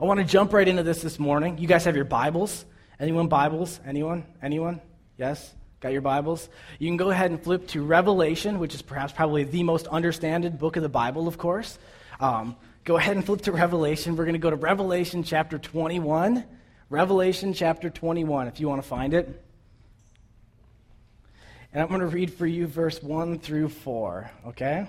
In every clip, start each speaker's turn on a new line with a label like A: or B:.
A: I want to jump right into this this morning. You guys have your Bibles? Anyone Bibles? Anyone? Anyone? Yes? Got your Bibles? You can go ahead and flip to Revelation, which is perhaps probably the most understanded book of the Bible, of course. Um, go ahead and flip to Revelation. We're going to go to Revelation chapter 21. Revelation chapter 21, if you want to find it. And I'm going to read for you verse 1 through 4, okay?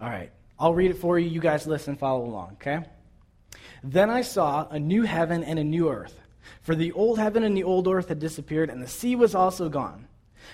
A: All right. I'll read it for you. You guys listen, follow along, okay? Then I saw a new heaven and a new earth. For the old heaven and the old earth had disappeared, and the sea was also gone.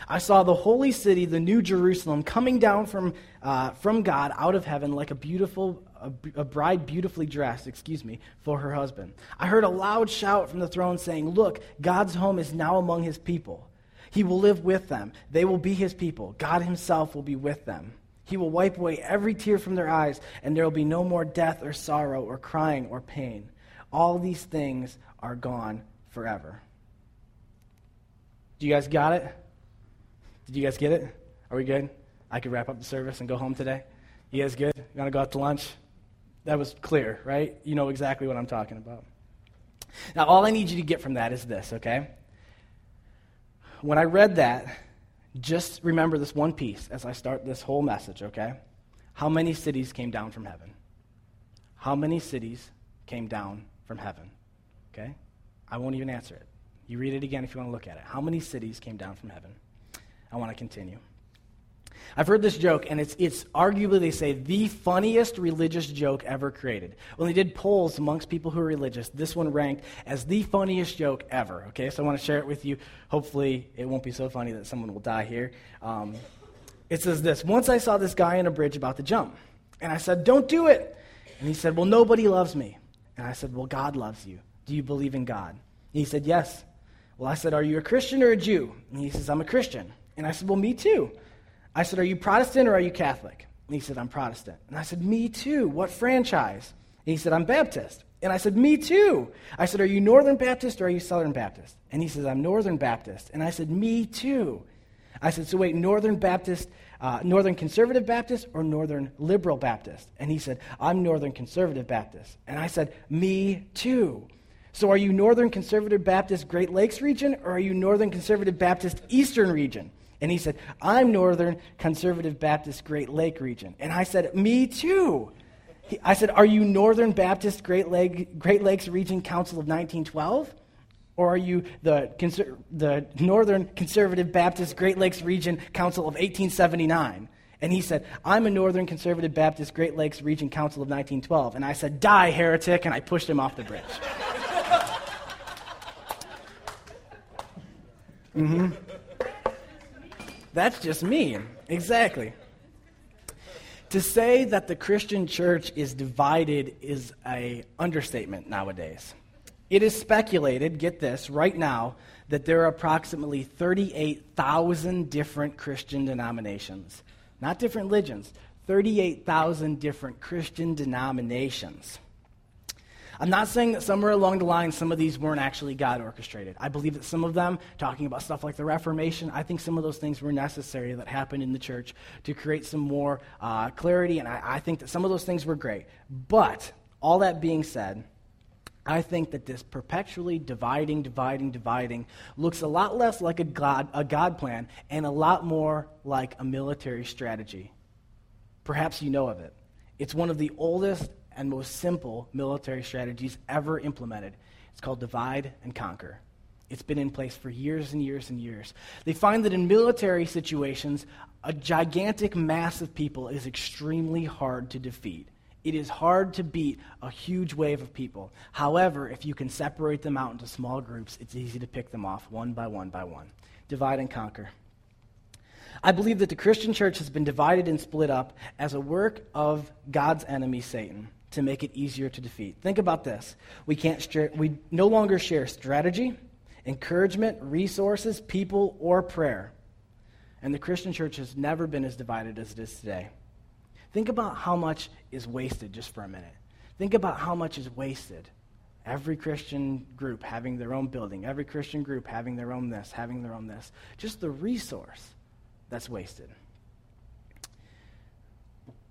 A: I saw the holy city, the new Jerusalem, coming down from, uh, from God out of heaven like a beautiful, a, a bride beautifully dressed, excuse me, for her husband. I heard a loud shout from the throne saying, Look, God's home is now among his people. He will live with them. They will be his people. God himself will be with them. He will wipe away every tear from their eyes, and there will be no more death or sorrow or crying or pain. All these things are gone forever. Do you guys got it? Did you guys get it? Are we good? I could wrap up the service and go home today. You guys good? You want to go out to lunch? That was clear, right? You know exactly what I'm talking about. Now, all I need you to get from that is this, okay? When I read that, just remember this one piece as I start this whole message, okay? How many cities came down from heaven? How many cities came down from heaven? Okay? I won't even answer it. You read it again if you want to look at it. How many cities came down from heaven? I want to continue. I've heard this joke, and it's, it's arguably, they say, the funniest religious joke ever created. When they did polls amongst people who are religious, this one ranked as the funniest joke ever. Okay, so I want to share it with you. Hopefully, it won't be so funny that someone will die here. Um, it says this Once I saw this guy on a bridge about to jump, and I said, Don't do it. And he said, Well, nobody loves me. And I said, Well, God loves you. Do you believe in God? And he said, Yes. Well, I said, Are you a Christian or a Jew? And he says, I'm a Christian. And I said, Well, me too. I said, Are you Protestant or are you Catholic? And he said, I'm Protestant. And I said, Me too. What franchise? And he said, I'm Baptist. And I said, Me too. I said, Are you Northern Baptist or are you Southern Baptist? And he says, I'm Northern Baptist. And I said, Me too. I said, So wait, Northern Baptist, uh, Northern Conservative Baptist or Northern Liberal Baptist? And he said, I'm Northern Conservative Baptist. And I said, Me too. So are you Northern Conservative Baptist Great Lakes region or are you Northern Conservative Baptist Eastern region? And he said, I'm Northern Conservative Baptist Great Lake region. And I said, Me too. He, I said, Are you Northern Baptist Great, Lake, Great Lakes Region Council of 1912? Or are you the, conser- the Northern Conservative Baptist Great Lakes Region Council of 1879? And he said, I'm a Northern Conservative Baptist Great Lakes Region Council of 1912. And I said, Die, heretic, and I pushed him off the bridge. mm-hmm. That's just me. Exactly. To say that the Christian church is divided is a understatement nowadays. It is speculated, get this, right now, that there are approximately 38,000 different Christian denominations. Not different religions, 38,000 different Christian denominations. I'm not saying that somewhere along the line some of these weren't actually God orchestrated. I believe that some of them, talking about stuff like the Reformation, I think some of those things were necessary that happened in the church to create some more uh, clarity, and I, I think that some of those things were great. But, all that being said, I think that this perpetually dividing, dividing, dividing looks a lot less like a God, a God plan and a lot more like a military strategy. Perhaps you know of it. It's one of the oldest and most simple military strategies ever implemented. It's called divide and conquer. It's been in place for years and years and years. They find that in military situations, a gigantic mass of people is extremely hard to defeat. It is hard to beat a huge wave of people. However, if you can separate them out into small groups, it's easy to pick them off one by one by one. Divide and conquer. I believe that the Christian church has been divided and split up as a work of God's enemy, Satan to make it easier to defeat. Think about this. We can't share, we no longer share strategy, encouragement, resources, people, or prayer. And the Christian church has never been as divided as it is today. Think about how much is wasted just for a minute. Think about how much is wasted. Every Christian group having their own building, every Christian group having their own this, having their own this. Just the resource that's wasted.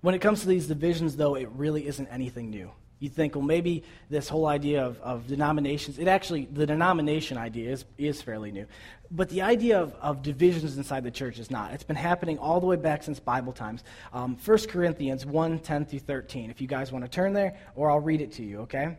A: When it comes to these divisions, though, it really isn't anything new. You think, well, maybe this whole idea of, of denominations, it actually, the denomination idea is, is fairly new. But the idea of, of divisions inside the church is not. It's been happening all the way back since Bible times. Um, 1 Corinthians 1 10 through 13, if you guys want to turn there, or I'll read it to you, okay?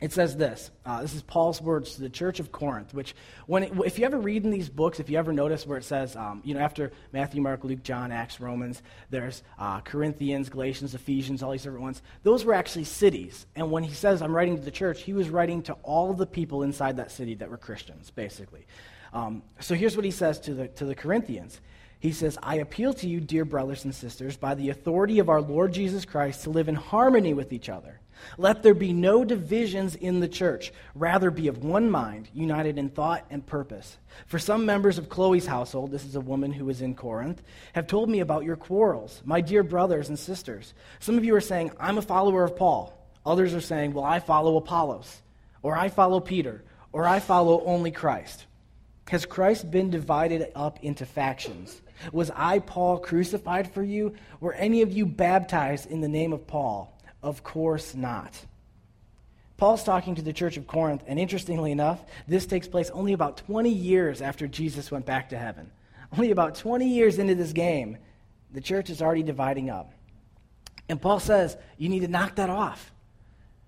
A: It says this. Uh, this is Paul's words to the church of Corinth, which, when it, if you ever read in these books, if you ever notice where it says, um, you know, after Matthew, Mark, Luke, John, Acts, Romans, there's uh, Corinthians, Galatians, Ephesians, all these different ones. Those were actually cities. And when he says, I'm writing to the church, he was writing to all the people inside that city that were Christians, basically. Um, so here's what he says to the, to the Corinthians. He says, I appeal to you, dear brothers and sisters, by the authority of our Lord Jesus Christ, to live in harmony with each other. Let there be no divisions in the church. Rather, be of one mind, united in thought and purpose. For some members of Chloe's household, this is a woman who is in Corinth, have told me about your quarrels, my dear brothers and sisters. Some of you are saying, I'm a follower of Paul. Others are saying, Well, I follow Apollos, or I follow Peter, or I follow only Christ. Has Christ been divided up into factions? Was I, Paul, crucified for you? Were any of you baptized in the name of Paul? Of course not. Paul's talking to the church of Corinth, and interestingly enough, this takes place only about 20 years after Jesus went back to heaven. Only about 20 years into this game, the church is already dividing up. And Paul says, you need to knock that off.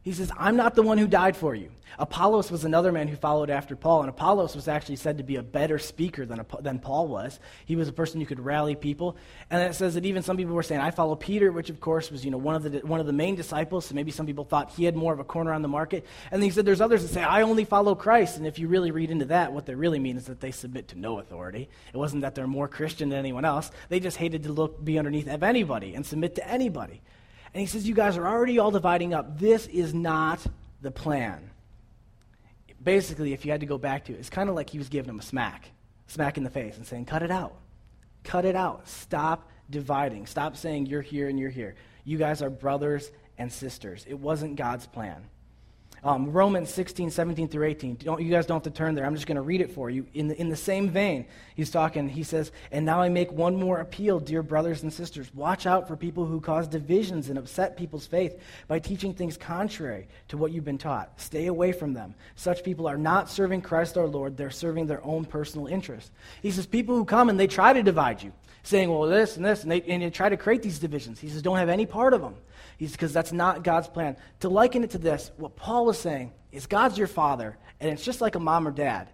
A: He says, I'm not the one who died for you. Apollos was another man who followed after Paul, and Apollos was actually said to be a better speaker than, than Paul was. He was a person who could rally people. And it says that even some people were saying, I follow Peter, which of course was you know, one, of the, one of the main disciples, so maybe some people thought he had more of a corner on the market. And then he said there's others that say, I only follow Christ. And if you really read into that, what they really mean is that they submit to no authority. It wasn't that they're more Christian than anyone else. They just hated to look, be underneath of anybody and submit to anybody. And he says, You guys are already all dividing up. This is not the plan. Basically, if you had to go back to it, it's kind of like he was giving them a smack, smack in the face, and saying, Cut it out. Cut it out. Stop dividing. Stop saying you're here and you're here. You guys are brothers and sisters. It wasn't God's plan. Um, Romans 16, 17 through 18. Don't, you guys don't have to turn there. I'm just going to read it for you. In the, in the same vein, he's talking, he says, And now I make one more appeal, dear brothers and sisters. Watch out for people who cause divisions and upset people's faith by teaching things contrary to what you've been taught. Stay away from them. Such people are not serving Christ our Lord, they're serving their own personal interests. He says, People who come and they try to divide you, saying, Well, this and this, and they, and they try to create these divisions. He says, Don't have any part of them because that's not God's plan. To liken it to this, what Paul was saying is God's your father, and it's just like a mom or dad.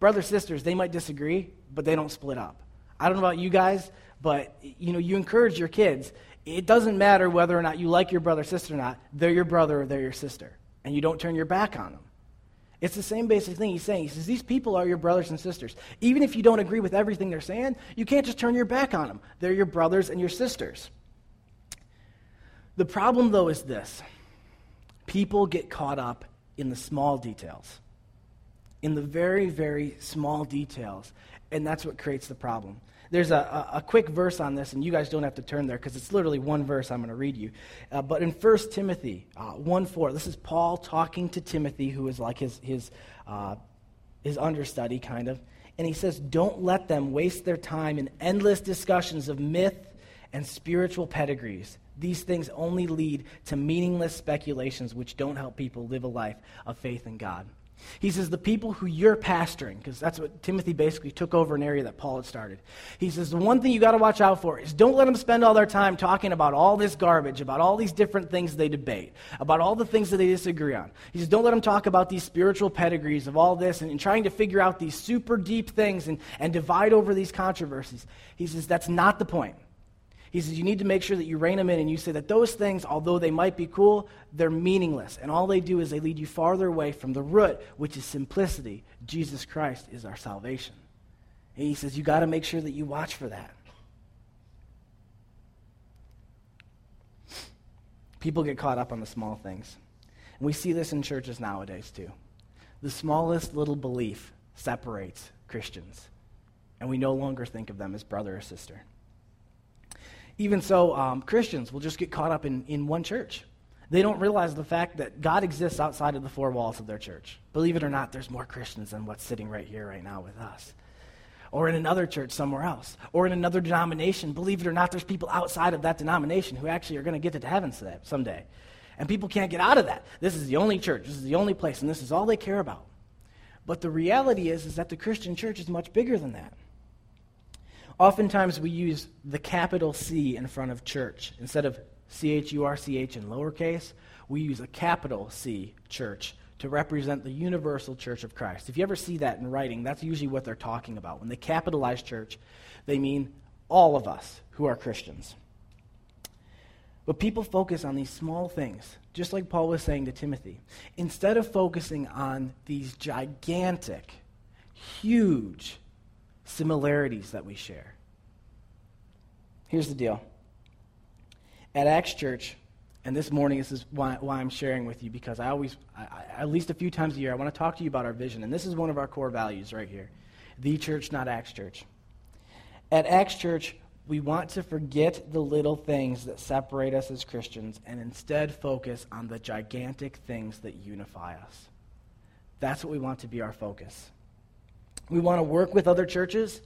A: Brothers, sisters, they might disagree, but they don't split up. I don't know about you guys, but you know, you encourage your kids. It doesn't matter whether or not you like your brother or sister or not. They're your brother or they're your sister. And you don't turn your back on them. It's the same basic thing he's saying. He says, These people are your brothers and sisters. Even if you don't agree with everything they're saying, you can't just turn your back on them. They're your brothers and your sisters. The problem, though, is this people get caught up in the small details, in the very, very small details, and that's what creates the problem. There's a, a, a quick verse on this, and you guys don't have to turn there because it's literally one verse I'm going to read you. Uh, but in 1 Timothy uh, 1 4, this is Paul talking to Timothy, who is like his, his, uh, his understudy, kind of. And he says, Don't let them waste their time in endless discussions of myth and spiritual pedigrees these things only lead to meaningless speculations which don't help people live a life of faith in God. He says, the people who you're pastoring, because that's what Timothy basically took over an area that Paul had started. He says, the one thing you got to watch out for is don't let them spend all their time talking about all this garbage, about all these different things they debate, about all the things that they disagree on. He says, don't let them talk about these spiritual pedigrees of all this and, and trying to figure out these super deep things and, and divide over these controversies. He says, that's not the point. He says you need to make sure that you rein them in and you say that those things, although they might be cool, they're meaningless. And all they do is they lead you farther away from the root, which is simplicity. Jesus Christ is our salvation. And he says you got to make sure that you watch for that. People get caught up on the small things. And we see this in churches nowadays too. The smallest little belief separates Christians. And we no longer think of them as brother or sister. Even so, um, Christians will just get caught up in, in one church. They don't realize the fact that God exists outside of the four walls of their church. Believe it or not, there's more Christians than what's sitting right here, right now with us. or in another church somewhere else, or in another denomination. Believe it or not, there's people outside of that denomination who actually are going to get to heaven someday. And people can't get out of that. This is the only church, this is the only place, and this is all they care about. But the reality is, is that the Christian church is much bigger than that. Oftentimes we use the capital C in front of church. Instead of C H U R C H in lowercase, we use a capital C church to represent the universal church of Christ. If you ever see that in writing, that's usually what they're talking about. When they capitalize church, they mean all of us who are Christians. But people focus on these small things, just like Paul was saying to Timothy. Instead of focusing on these gigantic, huge similarities that we share. Here's the deal. At Acts Church, and this morning, this is why, why I'm sharing with you, because I always, I, I, at least a few times a year, I want to talk to you about our vision. And this is one of our core values right here the church, not Acts Church. At Acts Church, we want to forget the little things that separate us as Christians and instead focus on the gigantic things that unify us. That's what we want to be our focus. We want to work with other churches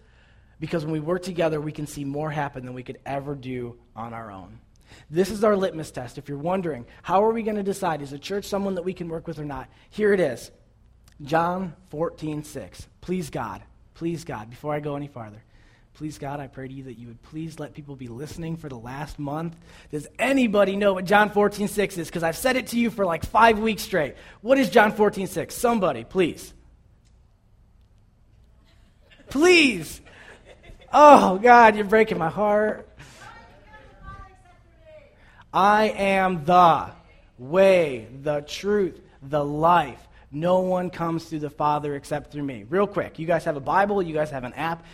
A: because when we work together, we can see more happen than we could ever do on our own. This is our litmus test. If you're wondering, how are we going to decide? Is a church someone that we can work with or not? Here it is John 14, 6. Please, God, please, God, before I go any farther, please, God, I pray to you that you would please let people be listening for the last month. Does anybody know what John 14, 6 is? Because I've said it to you for like five weeks straight. What is John 14, 6? Somebody, please. Please. Oh, God, you're breaking my heart. I am the way, the truth, the life. No one comes to the Father except through me. Real quick, you guys have a Bible, you guys have an app.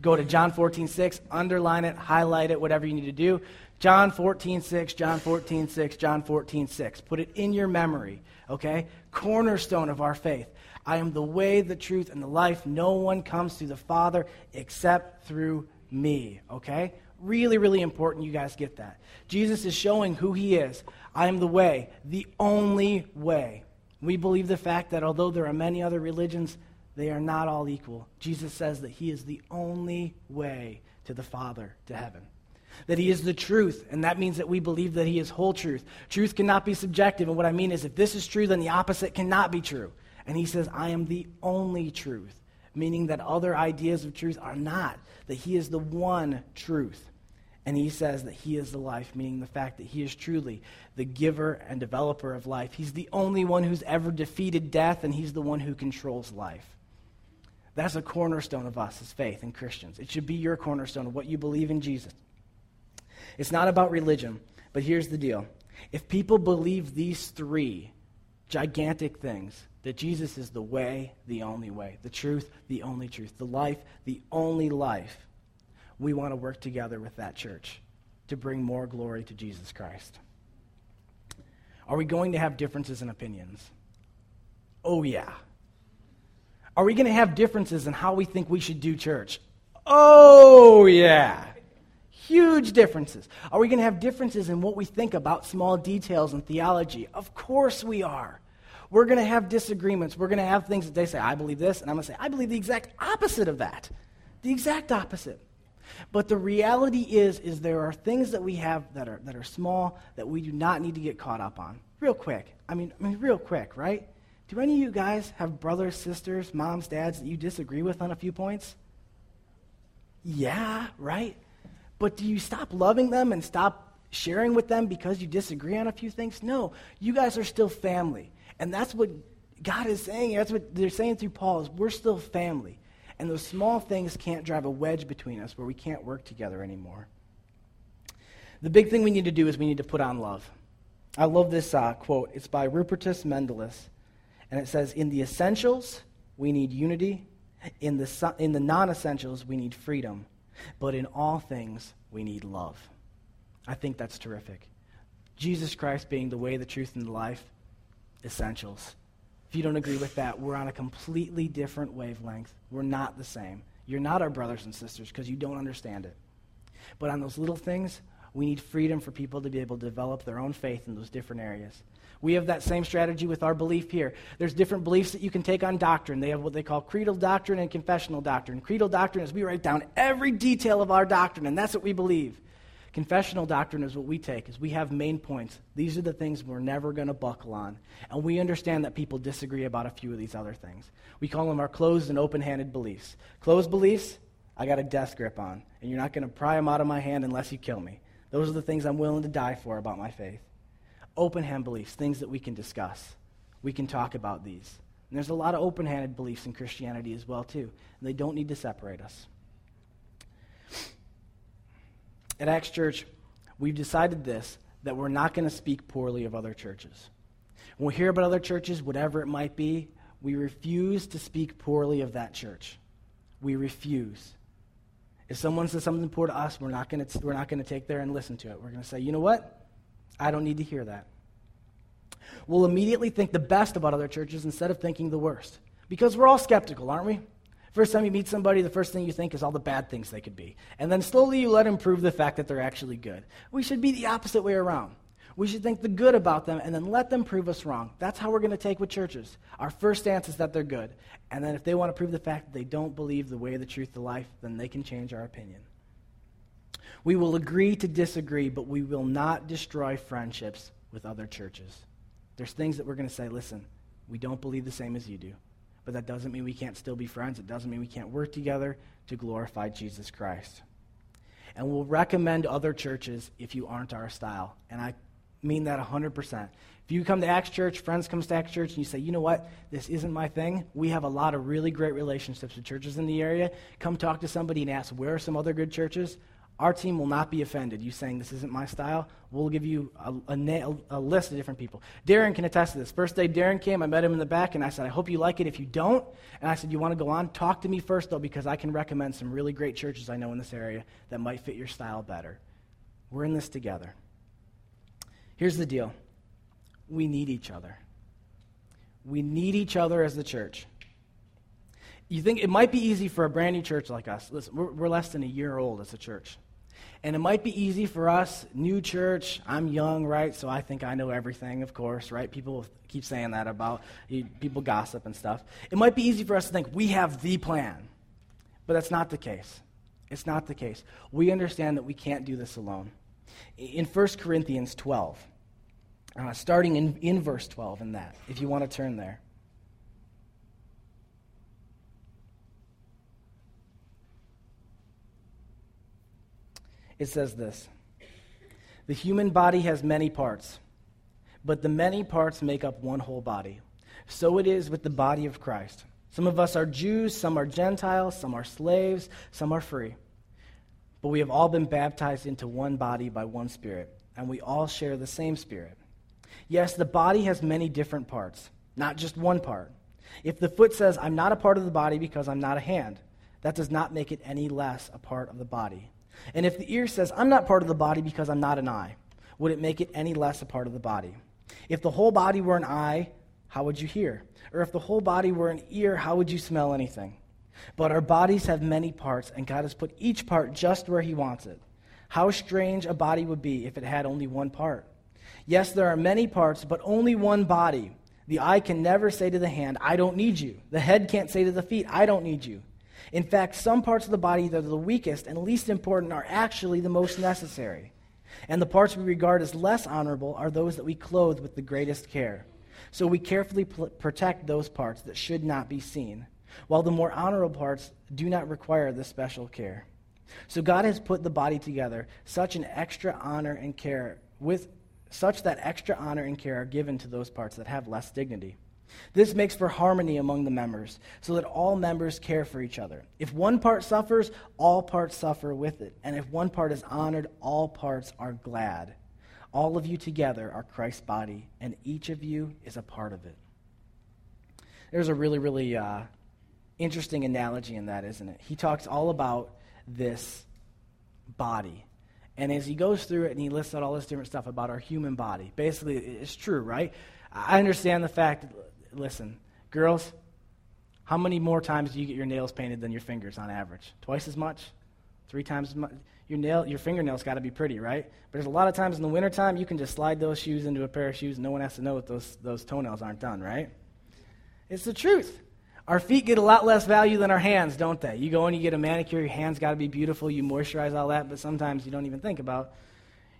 A: Go to John 14, 6, underline it, highlight it, whatever you need to do. John 14, 6, John 14, 6, John 14, 6. Put it in your memory, okay? Cornerstone of our faith. I am the way, the truth, and the life. No one comes to the Father except through me, okay? Really, really important you guys get that. Jesus is showing who he is. I am the way, the only way. We believe the fact that although there are many other religions, they are not all equal. Jesus says that he is the only way to the Father, to heaven. That he is the truth, and that means that we believe that he is whole truth. Truth cannot be subjective, and what I mean is if this is true, then the opposite cannot be true. And he says, I am the only truth, meaning that other ideas of truth are not, that he is the one truth. And he says that he is the life, meaning the fact that he is truly the giver and developer of life. He's the only one who's ever defeated death, and he's the one who controls life. That's a cornerstone of us as faith and Christians. It should be your cornerstone of what you believe in Jesus. It's not about religion, but here's the deal. If people believe these three gigantic things, that Jesus is the way, the only way, the truth, the only truth, the life, the only life, we want to work together with that church to bring more glory to Jesus Christ. Are we going to have differences in opinions? Oh, yeah. Are we going to have differences in how we think we should do church? Oh, yeah. Huge differences. Are we going to have differences in what we think about small details in theology? Of course we are. We're going to have disagreements. We're going to have things that they say, I believe this, and I'm going to say, I believe the exact opposite of that. The exact opposite. But the reality is, is there are things that we have that are, that are small that we do not need to get caught up on. Real quick. I mean, I mean, real quick, right? Do any of you guys have brothers, sisters, moms, dads that you disagree with on a few points? Yeah, right? But do you stop loving them and stop sharing with them because you disagree on a few things? No. You guys are still family. And that's what God is saying. That's what they're saying through Paul is we're still family. And those small things can't drive a wedge between us where we can't work together anymore. The big thing we need to do is we need to put on love. I love this uh, quote. It's by Rupertus Meldenius. And it says, In the essentials, we need unity. In the, in the non essentials, we need freedom. But in all things, we need love. I think that's terrific. Jesus Christ being the way, the truth, and the life, essentials. If you don't agree with that, we're on a completely different wavelength. We're not the same. You're not our brothers and sisters because you don't understand it. But on those little things, We need freedom for people to be able to develop their own faith in those different areas. We have that same strategy with our belief here. There's different beliefs that you can take on doctrine. They have what they call creedal doctrine and confessional doctrine. Creedal doctrine is we write down every detail of our doctrine, and that's what we believe. Confessional doctrine is what we take, is we have main points. These are the things we're never going to buckle on. And we understand that people disagree about a few of these other things. We call them our closed and open-handed beliefs. Closed beliefs, I got a death grip on, and you're not going to pry them out of my hand unless you kill me. Those are the things I'm willing to die for about my faith. Open-hand beliefs, things that we can discuss. We can talk about these. And there's a lot of open-handed beliefs in Christianity as well, too. And they don't need to separate us. At Acts Church, we've decided this that we're not going to speak poorly of other churches. When we hear about other churches, whatever it might be, we refuse to speak poorly of that church. We refuse. If someone says something poor to us, we're not going to, we're not going to take there and listen to it. We're going to say, you know what? I don't need to hear that. We'll immediately think the best about other churches instead of thinking the worst. Because we're all skeptical, aren't we? First time you meet somebody, the first thing you think is all the bad things they could be. And then slowly you let them prove the fact that they're actually good. We should be the opposite way around. We should think the good about them and then let them prove us wrong. That's how we're going to take with churches. Our first stance is that they're good. And then if they want to prove the fact that they don't believe the way, the truth, the life, then they can change our opinion. We will agree to disagree, but we will not destroy friendships with other churches. There's things that we're going to say, listen, we don't believe the same as you do. But that doesn't mean we can't still be friends. It doesn't mean we can't work together to glorify Jesus Christ. And we'll recommend other churches if you aren't our style. And I mean that 100%. If you come to Acts Church, friends come to Acts Church, and you say, you know what, this isn't my thing, we have a lot of really great relationships with churches in the area. Come talk to somebody and ask, where are some other good churches? Our team will not be offended. You saying this isn't my style, we'll give you a, a, a, list of different people. Darren can attest to this. First day Darren came, I met him in the back, and I said, I hope you like it. If you don't, and I said, You want to go on? Talk to me first, though, because I can recommend some really great churches I know in this area that might fit your style better. We're in this together. Here's the deal we need each other. We need each other as the church you think it might be easy for a brand new church like us. Listen, we're, we're, less than a year old as a church. And it might be easy for us, new church. I'm young, right? So I think I know everything, of course, right? People keep saying that about people gossip and stuff. It might be easy for us to think we have the plan, but that's not the case. It's not the case. We understand that we can't do this alone. In 1 Corinthians 12, uh, starting in, in verse 12, in that, if you want to turn there. It says this The human body has many parts, but the many parts make up one whole body. So it is with the body of Christ. Some of us are Jews, some are Gentiles, some are slaves, some are free. But we have all been baptized into one body by one Spirit, and we all share the same Spirit. Yes, the body has many different parts, not just one part. If the foot says, I'm not a part of the body because I'm not a hand, that does not make it any less a part of the body. And if the ear says, I'm not part of the body because I'm not an eye, would it make it any less a part of the body? If the whole body were an eye, how would you hear? Or if the whole body were an ear, how would you smell anything? But our bodies have many parts, and God has put each part just where He wants it. How strange a body would be if it had only one part. Yes, there are many parts, but only one body. The eye can never say to the hand, I don't need you. The head can't say to the feet, I don't need you. In fact, some parts of the body that are the weakest and least important are actually the most necessary. And the parts we regard as less honorable are those that we clothe with the greatest care. So we carefully pl- protect those parts that should not be seen, while the more honorable parts do not require this special care. So God has put the body together, such an extra honor and care with such that extra honor and care are given to those parts that have less dignity. This makes for harmony among the members, so that all members care for each other. If one part suffers, all parts suffer with it. And if one part is honored, all parts are glad. All of you together are Christ's body, and each of you is a part of it. There's a really, really uh, interesting analogy in that, isn't it? He talks all about this body. And as he goes through it and he lists out all this different stuff about our human body, basically, it's true, right? I understand the fact listen, girls, how many more times do you get your nails painted than your fingers on average? Twice as much? Three times as much? your nail, your fingernails got to be pretty, right? But there's a lot of times in the wintertime you can just slide those shoes into a pair of shoes. And no one has to know that those, those toenails aren't done, right? It's the truth. Our feet get a lot less value than our hands, don't they? You go and you get a manicure, your hands got to be beautiful, you moisturize all that, but sometimes you don't even think about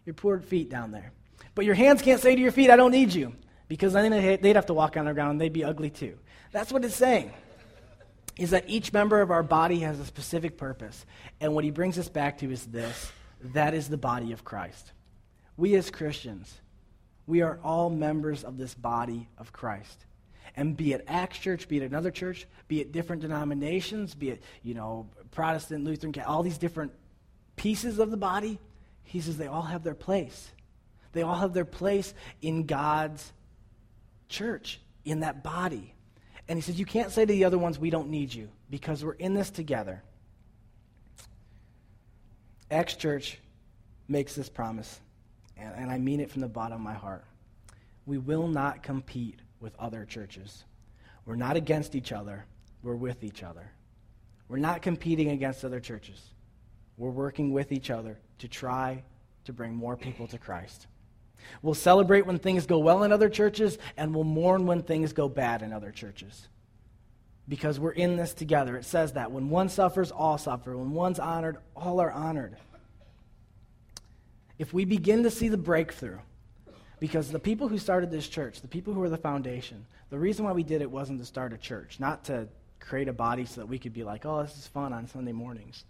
A: your poor feet down there. But your hands can't say to your feet, I don't need you, because then they'd have to walk on the ground and they'd be ugly too. That's what it's saying is that each member of our body has a specific purpose. And what he brings us back to is this that is the body of Christ. We as Christians, we are all members of this body of Christ. And be it Acts Church, be it another church, be it different denominations, be it, you know, Protestant, Lutheran, all these different pieces of the body, he says they all have their place. They all have their place in God's church, in that body. And he says, You can't say to the other ones, We don't need you, because we're in this together. Acts Church makes this promise, and, and I mean it from the bottom of my heart. We will not compete with other churches. We're not against each other, we're with each other. We're not competing against other churches. We're working with each other to try to bring more people to Christ. We'll celebrate when things go well in other churches, and we'll mourn when things go bad in other churches. Because we're in this together. It says that. When one suffers, all suffer. When one's honored, all are honored. If we begin to see the breakthrough, because the people who started this church, the people who were the foundation, the reason why we did it wasn't to start a church, not to create a body so that we could be like, oh, this is fun on Sunday mornings.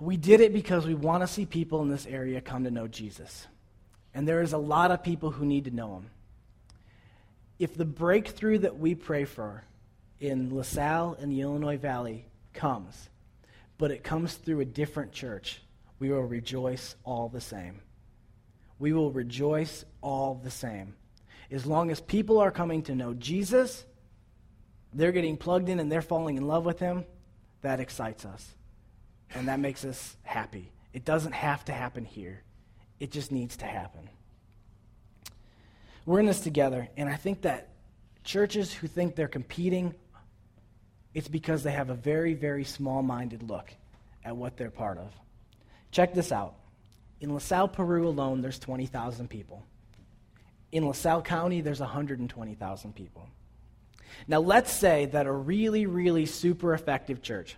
A: We did it because we want to see people in this area come to know Jesus. And there is a lot of people who need to know him. If the breakthrough that we pray for in LaSalle and the Illinois Valley comes, but it comes through a different church, we will rejoice all the same. We will rejoice all the same. As long as people are coming to know Jesus, they're getting plugged in and they're falling in love with him, that excites us. And that makes us happy. It doesn't have to happen here. It just needs to happen. We're in this together, and I think that churches who think they're competing, it's because they have a very, very small minded look at what they're part of. Check this out. In LaSalle, Peru alone, there's 20,000 people. In LaSalle County, there's 120,000 people. Now, let's say that a really, really super effective church,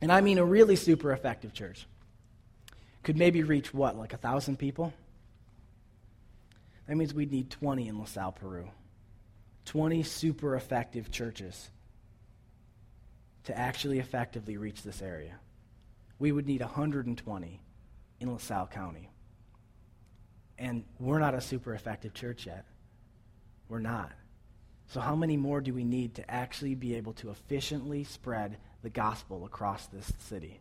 A: and I mean a really super effective church, could maybe reach what, like a thousand people? That means we'd need 20 in LaSalle, Peru. 20 super effective churches to actually effectively reach this area. We would need 120 in LaSalle County. And we're not a super effective church yet. We're not. So, how many more do we need to actually be able to efficiently spread the gospel across this city?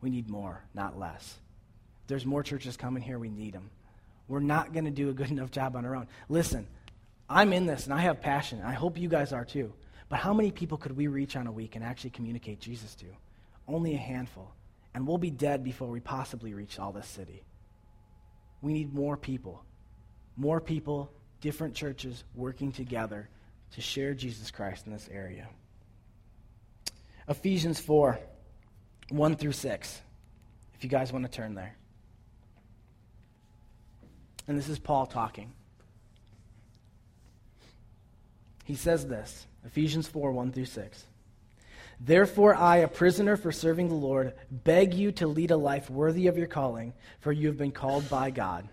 A: We need more, not less there's more churches coming here, we need them. We're not going to do a good enough job on our own. Listen, I'm in this and I have passion. I hope you guys are too. But how many people could we reach on a week and actually communicate Jesus to? Only a handful. And we'll be dead before we possibly reach all this city. We need more people. More people, different churches working together to share Jesus Christ in this area. Ephesians 4 1 through 6. If you guys want to turn there. And this is Paul talking. He says this Ephesians 4 1 through 6. Therefore, I, a prisoner for serving the Lord, beg you to lead a life worthy of your calling, for you have been called by God.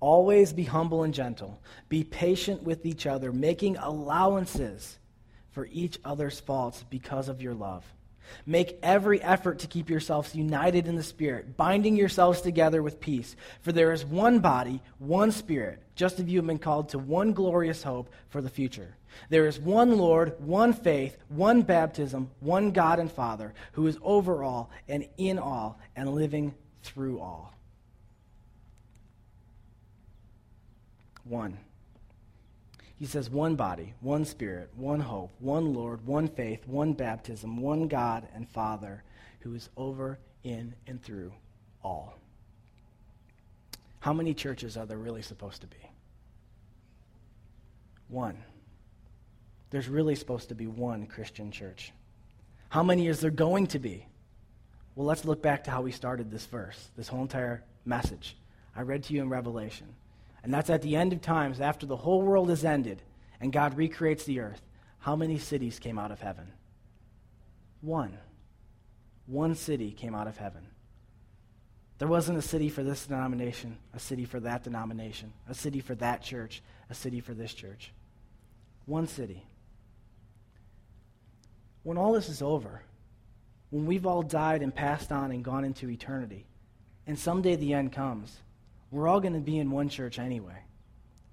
A: Always be humble and gentle. Be patient with each other, making allowances for each other's faults because of your love. Make every effort to keep yourselves united in the Spirit, binding yourselves together with peace. For there is one body, one Spirit, just as you have been called to one glorious hope for the future. There is one Lord, one faith, one baptism, one God and Father, who is over all and in all and living through all. One. He says, one body, one spirit, one hope, one Lord, one faith, one baptism, one God and Father who is over, in, and through all. How many churches are there really supposed to be? One. There's really supposed to be one Christian church. How many is there going to be? Well, let's look back to how we started this verse, this whole entire message. I read to you in Revelation. And that's at the end of times, after the whole world is ended and God recreates the earth. How many cities came out of heaven? One. One city came out of heaven. There wasn't a city for this denomination, a city for that denomination, a city for that church, a city for this church. One city. When all this is over, when we've all died and passed on and gone into eternity, and someday the end comes, we're all going to be in one church anyway.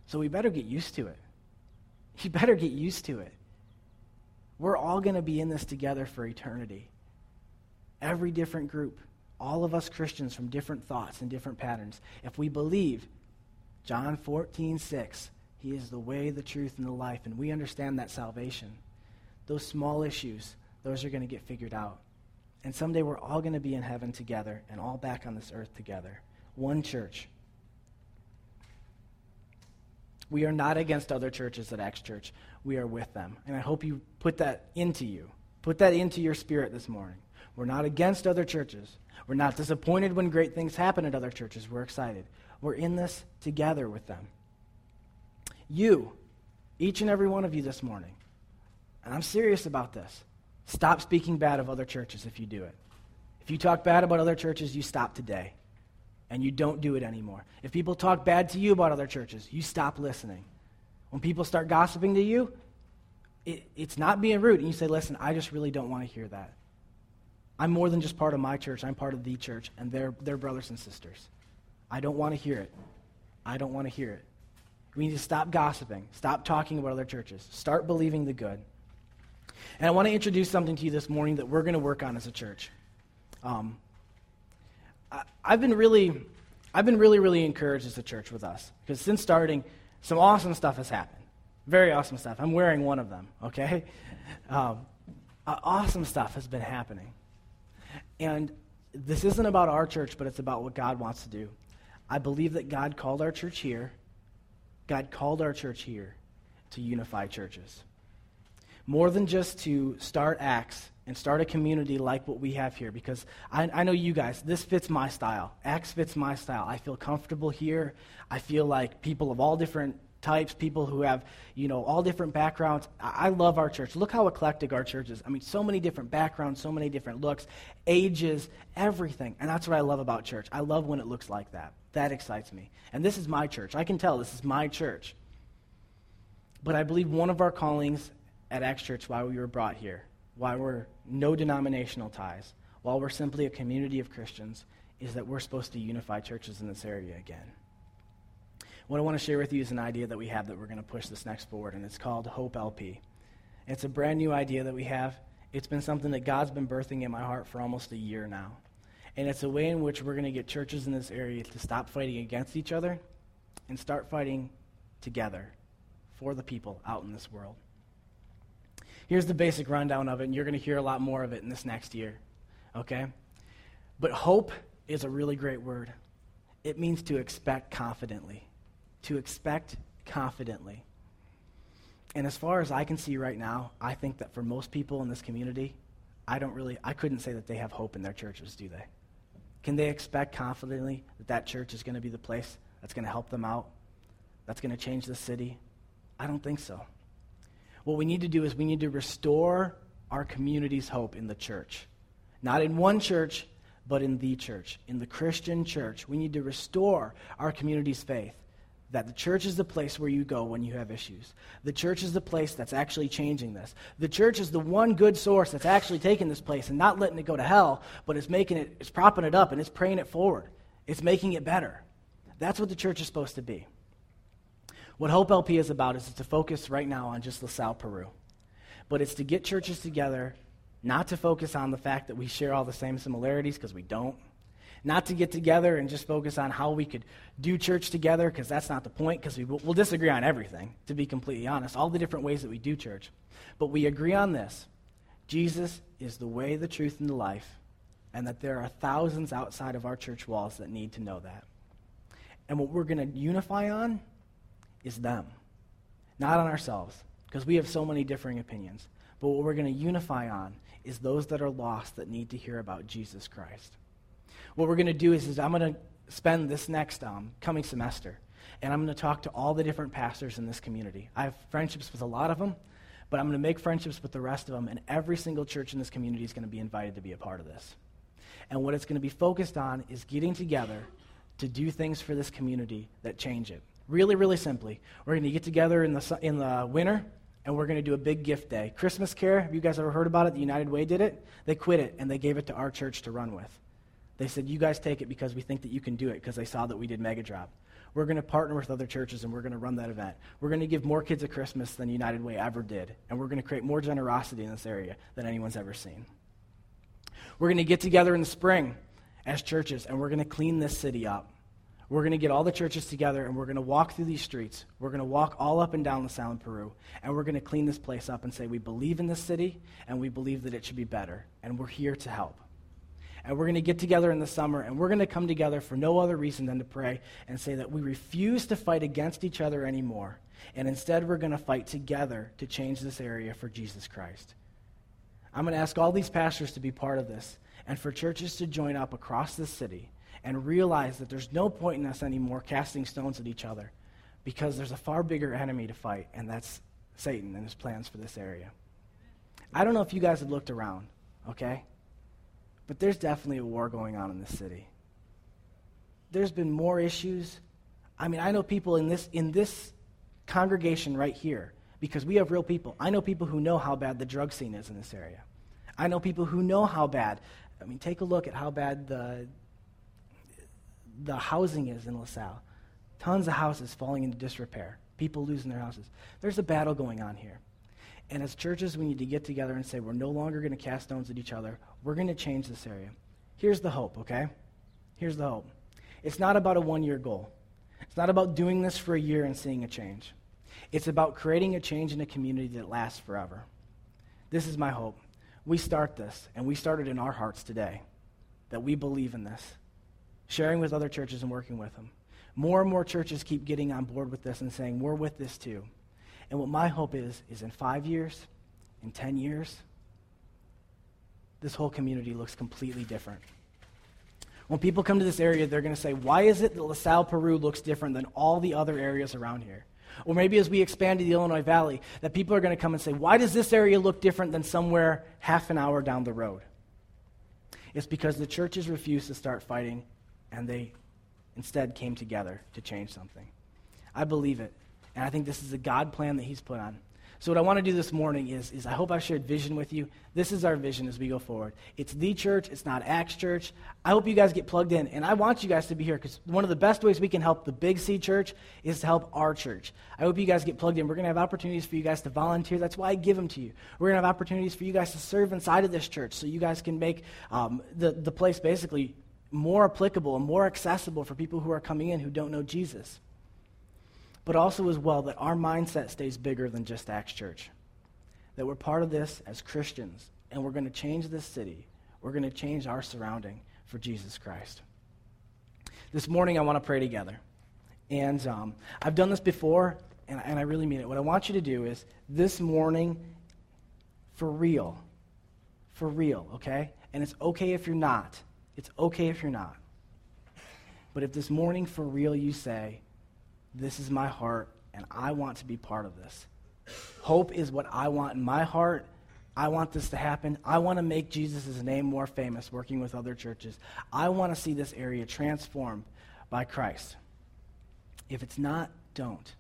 A: So we better get used to it. You better get used to it. We're all going to be in this together for eternity. Every different group, all of us Christians from different thoughts and different patterns. If we believe John 14, 6, He is the way, the truth, and the life, and we understand that salvation, those small issues, those are going to get figured out. And someday we're all going to be in heaven together and all back on this earth together. One church. We are not against other churches at Acts Church. We are with them. And I hope you put that into you. Put that into your spirit this morning. We're not against other churches. We're not disappointed when great things happen at other churches. We're excited. We're in this together with them. You, each and every one of you this morning, and I'm serious about this, stop speaking bad of other churches if you do it. If you talk bad about other churches, you stop today and you don't do it anymore. If people talk bad to you about other churches, you stop listening. When people start gossiping to you, it, it's not being rude. And you say, listen, I just really don't want to hear that. I'm more than just part of my church. I'm part of the church, and they're, they're brothers and sisters. I don't want to hear it. I don't want to hear it. We need to stop gossiping. Stop talking about other churches. Start believing the good. And I want to introduce something to you this morning that we're going to work on as a church. Um, I've been really, I've been really, really encouraged as a church with us because since starting, some awesome stuff has happened. Very awesome stuff. I'm wearing one of them. Okay, um, awesome stuff has been happening, and this isn't about our church, but it's about what God wants to do. I believe that God called our church here. God called our church here to unify churches. More than just to start acts and start a community like what we have here because I, I, know you guys, this fits my style. Acts fits my style. I feel comfortable here. I feel like people of all different types, people who have, you know, all different backgrounds. I, I love our church. Look how eclectic our church is. I mean, so many different backgrounds, so many different looks, ages, everything. And that's what I love about church. I love when it looks like that. That excites me. And this is my church. I can tell this is my church. But I believe one of our callings at Acts Church, why we were brought here, why we're no denominational ties, while we're simply a community of Christians, is that we're supposed to unify churches in this area again. What I want to share with you is an idea that we have that we're going to push this next forward, and it's called Hope LP. It's a brand new idea that we have. It's been something that God's been birthing in my heart for almost a year now. And it's a way in which we're going to get churches in this area to stop fighting against each other and start fighting together for the people out in this world. Here's the basic rundown of it, and you're going to hear a lot more of it in this next year. Okay? But hope is a really great word. It means to expect confidently. To expect confidently. And as far as I can see right now, I think that for most people in this community, I don't really, I couldn't say that they have hope in their churches, do they? Can they expect confidently that that church is going to be the place that's going to help them out? That's going to change the city? I don't think so. What we need to do is we need to restore our community's hope in the church. Not in one church, but in the church, in the Christian church. We need to restore our community's faith that the church is the place where you go when you have issues. The church is the place that's actually changing this. The church is the one good source that's actually taking this place and not letting it go to hell, but it's making it, it's propping it up and it's praying it forward. It's making it better. That's what the church is supposed to be. What Hope LP is about is to focus right now on just LaSalle, Peru. But it's to get churches together, not to focus on the fact that we share all the same similarities, because we don't. Not to get together and just focus on how we could do church together, because that's not the point, because we, we'll disagree on everything, to be completely honest, all the different ways that we do church. But we agree on this Jesus is the way, the truth, and the life, and that there are thousands outside of our church walls that need to know that. And what we're going to unify on is them, not on ourselves, because we have so many differing opinions. But what we're going to unify on is those that are lost that need to hear about Jesus Christ. What we're going to do is, is I'm going to spend this next um, coming semester, and I'm going to talk to all the different pastors in this community. I have friendships with a lot of them, but I'm going to make friendships with the rest of them, and every single church in this community is going to be invited to be a part of this. And what it's going to be focused on is getting together to do things for this community that change it. Really, really simply, we're going to get together in the, in the winter and we're going to do a big gift day. Christmas Care, have you guys ever heard about it? The United Way did it. They quit it and they gave it to our church to run with. They said, You guys take it because we think that you can do it because they saw that we did Mega Drop. We're going to partner with other churches and we're going to run that event. We're going to give more kids a Christmas than United Way ever did. And we're going to create more generosity in this area than anyone's ever seen. We're going to get together in the spring as churches and we're going to clean this city up. We're going to get all the churches together and we're going to walk through these streets. We're going to walk all up and down LaSalle, Peru, and we're going to clean this place up and say we believe in this city and we believe that it should be better, and we're here to help. And we're going to get together in the summer and we're going to come together for no other reason than to pray and say that we refuse to fight against each other anymore. And instead, we're going to fight together to change this area for Jesus Christ. I'm going to ask all these pastors to be part of this and for churches to join up across the city and realize that there's no point in us anymore casting stones at each other because there's a far bigger enemy to fight, and that's Satan and his plans for this area. I don't know if you guys have looked around, okay? But there's definitely a war going on in this city. There's been more issues. I mean, I know people in this, in this congregation right here, because we have real people. I know people who know how bad the drug scene is in this area. I know people who know how bad. I mean, take a look at how bad the the housing is in LaSalle. Tons of houses falling into disrepair, people losing their houses. There's a battle going on here. And as churches, we need to get together and say, we're no longer going to cast stones at each other. We're going to change this area. Here's the hope, okay? Here's the hope. It's not about a one year goal, it's not about doing this for a year and seeing a change. It's about creating a change in a community that lasts forever. This is my hope. We start this, and we start it in our hearts today, that we believe in this sharing with other churches and working with them. More and more churches keep getting on board with this and saying, we're with this too. And what my hope is, is in five years, in 10 years, this whole community looks completely different. When people come to this area, they're going to say, why is it that LaSalle, Peru looks different than all the other areas around here? Or maybe as we expand to the Illinois Valley, that people are going to come and say, why does this area look different than somewhere half an hour down the road? It's because the churches refuse to start fighting and they instead came together to change something. I believe it. And I think this is a God plan that He's put on. So, what I want to do this morning is, is I hope I shared vision with you. This is our vision as we go forward. It's the church, it's not Acts Church. I hope you guys get plugged in, and I want you guys to be here because one of the best ways we can help the Big C church is to help our church. I hope you guys get plugged in. We're going to have opportunities for you guys to volunteer. That's why I give them to you. We're going to have opportunities for you guys to serve inside of this church so you guys can make um, the, the place basically more applicable and more accessible for people who are coming in who don't know Jesus. But also, as well, that our mindset stays bigger than just Acts Church. That we're part of this as Christians, and we're going to change this city. We're going to change our surrounding for Jesus Christ. This morning, I want to pray together. And um, I've done this before, and, and I really mean it. What I want you to do is this morning, for real, for real, okay? And it's okay if you're not. It's okay if you're not. But if this morning for real you say, This is my heart and I want to be part of this, hope is what I want in my heart. I want this to happen. I want to make Jesus' name more famous working with other churches. I want to see this area transformed by Christ. If it's not, don't.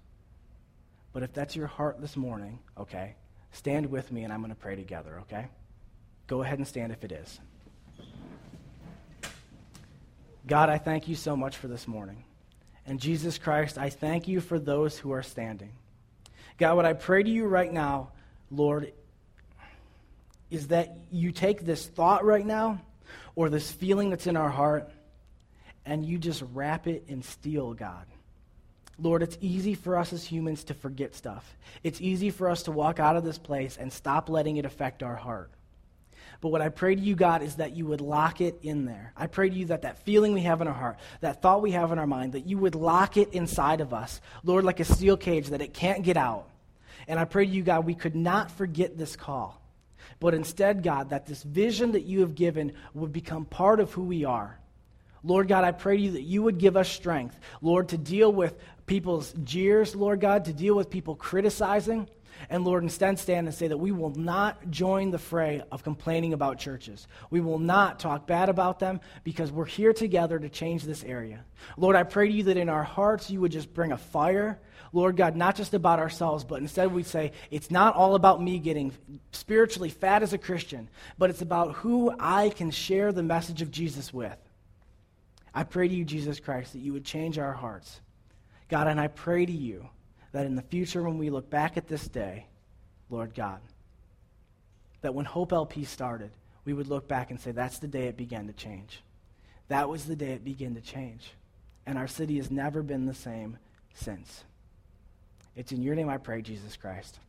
A: But if that's your heart this morning, okay, stand with me and I'm going to pray together, okay? Go ahead and stand if it is. God, I thank you so much for this morning. And Jesus Christ, I thank you for those who are standing. God, what I pray to you right now, Lord, is that you take this thought right now or this feeling that's in our heart and you just wrap it in steel, God. Lord, it's easy for us as humans to forget stuff. It's easy for us to walk out of this place and stop letting it affect our heart. But what I pray to you, God, is that you would lock it in there. I pray to you that that feeling we have in our heart, that thought we have in our mind, that you would lock it inside of us, Lord, like a steel cage that it can't get out. And I pray to you, God, we could not forget this call. but instead, God, that this vision that you have given would become part of who we are. Lord God, I pray to you that you would give us strength, Lord, to deal with people's jeers, Lord God, to deal with people criticizing. And Lord, instead stand and say that we will not join the fray of complaining about churches. We will not talk bad about them because we're here together to change this area. Lord, I pray to you that in our hearts you would just bring a fire. Lord God, not just about ourselves, but instead we say, it's not all about me getting spiritually fat as a Christian, but it's about who I can share the message of Jesus with. I pray to you, Jesus Christ, that you would change our hearts. God, and I pray to you that in the future, when we look back at this day, Lord God, that when Hope LP started, we would look back and say, that's the day it began to change. That was the day it began to change. And our city has never been the same since. It's in your name I pray, Jesus Christ.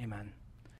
A: Amen.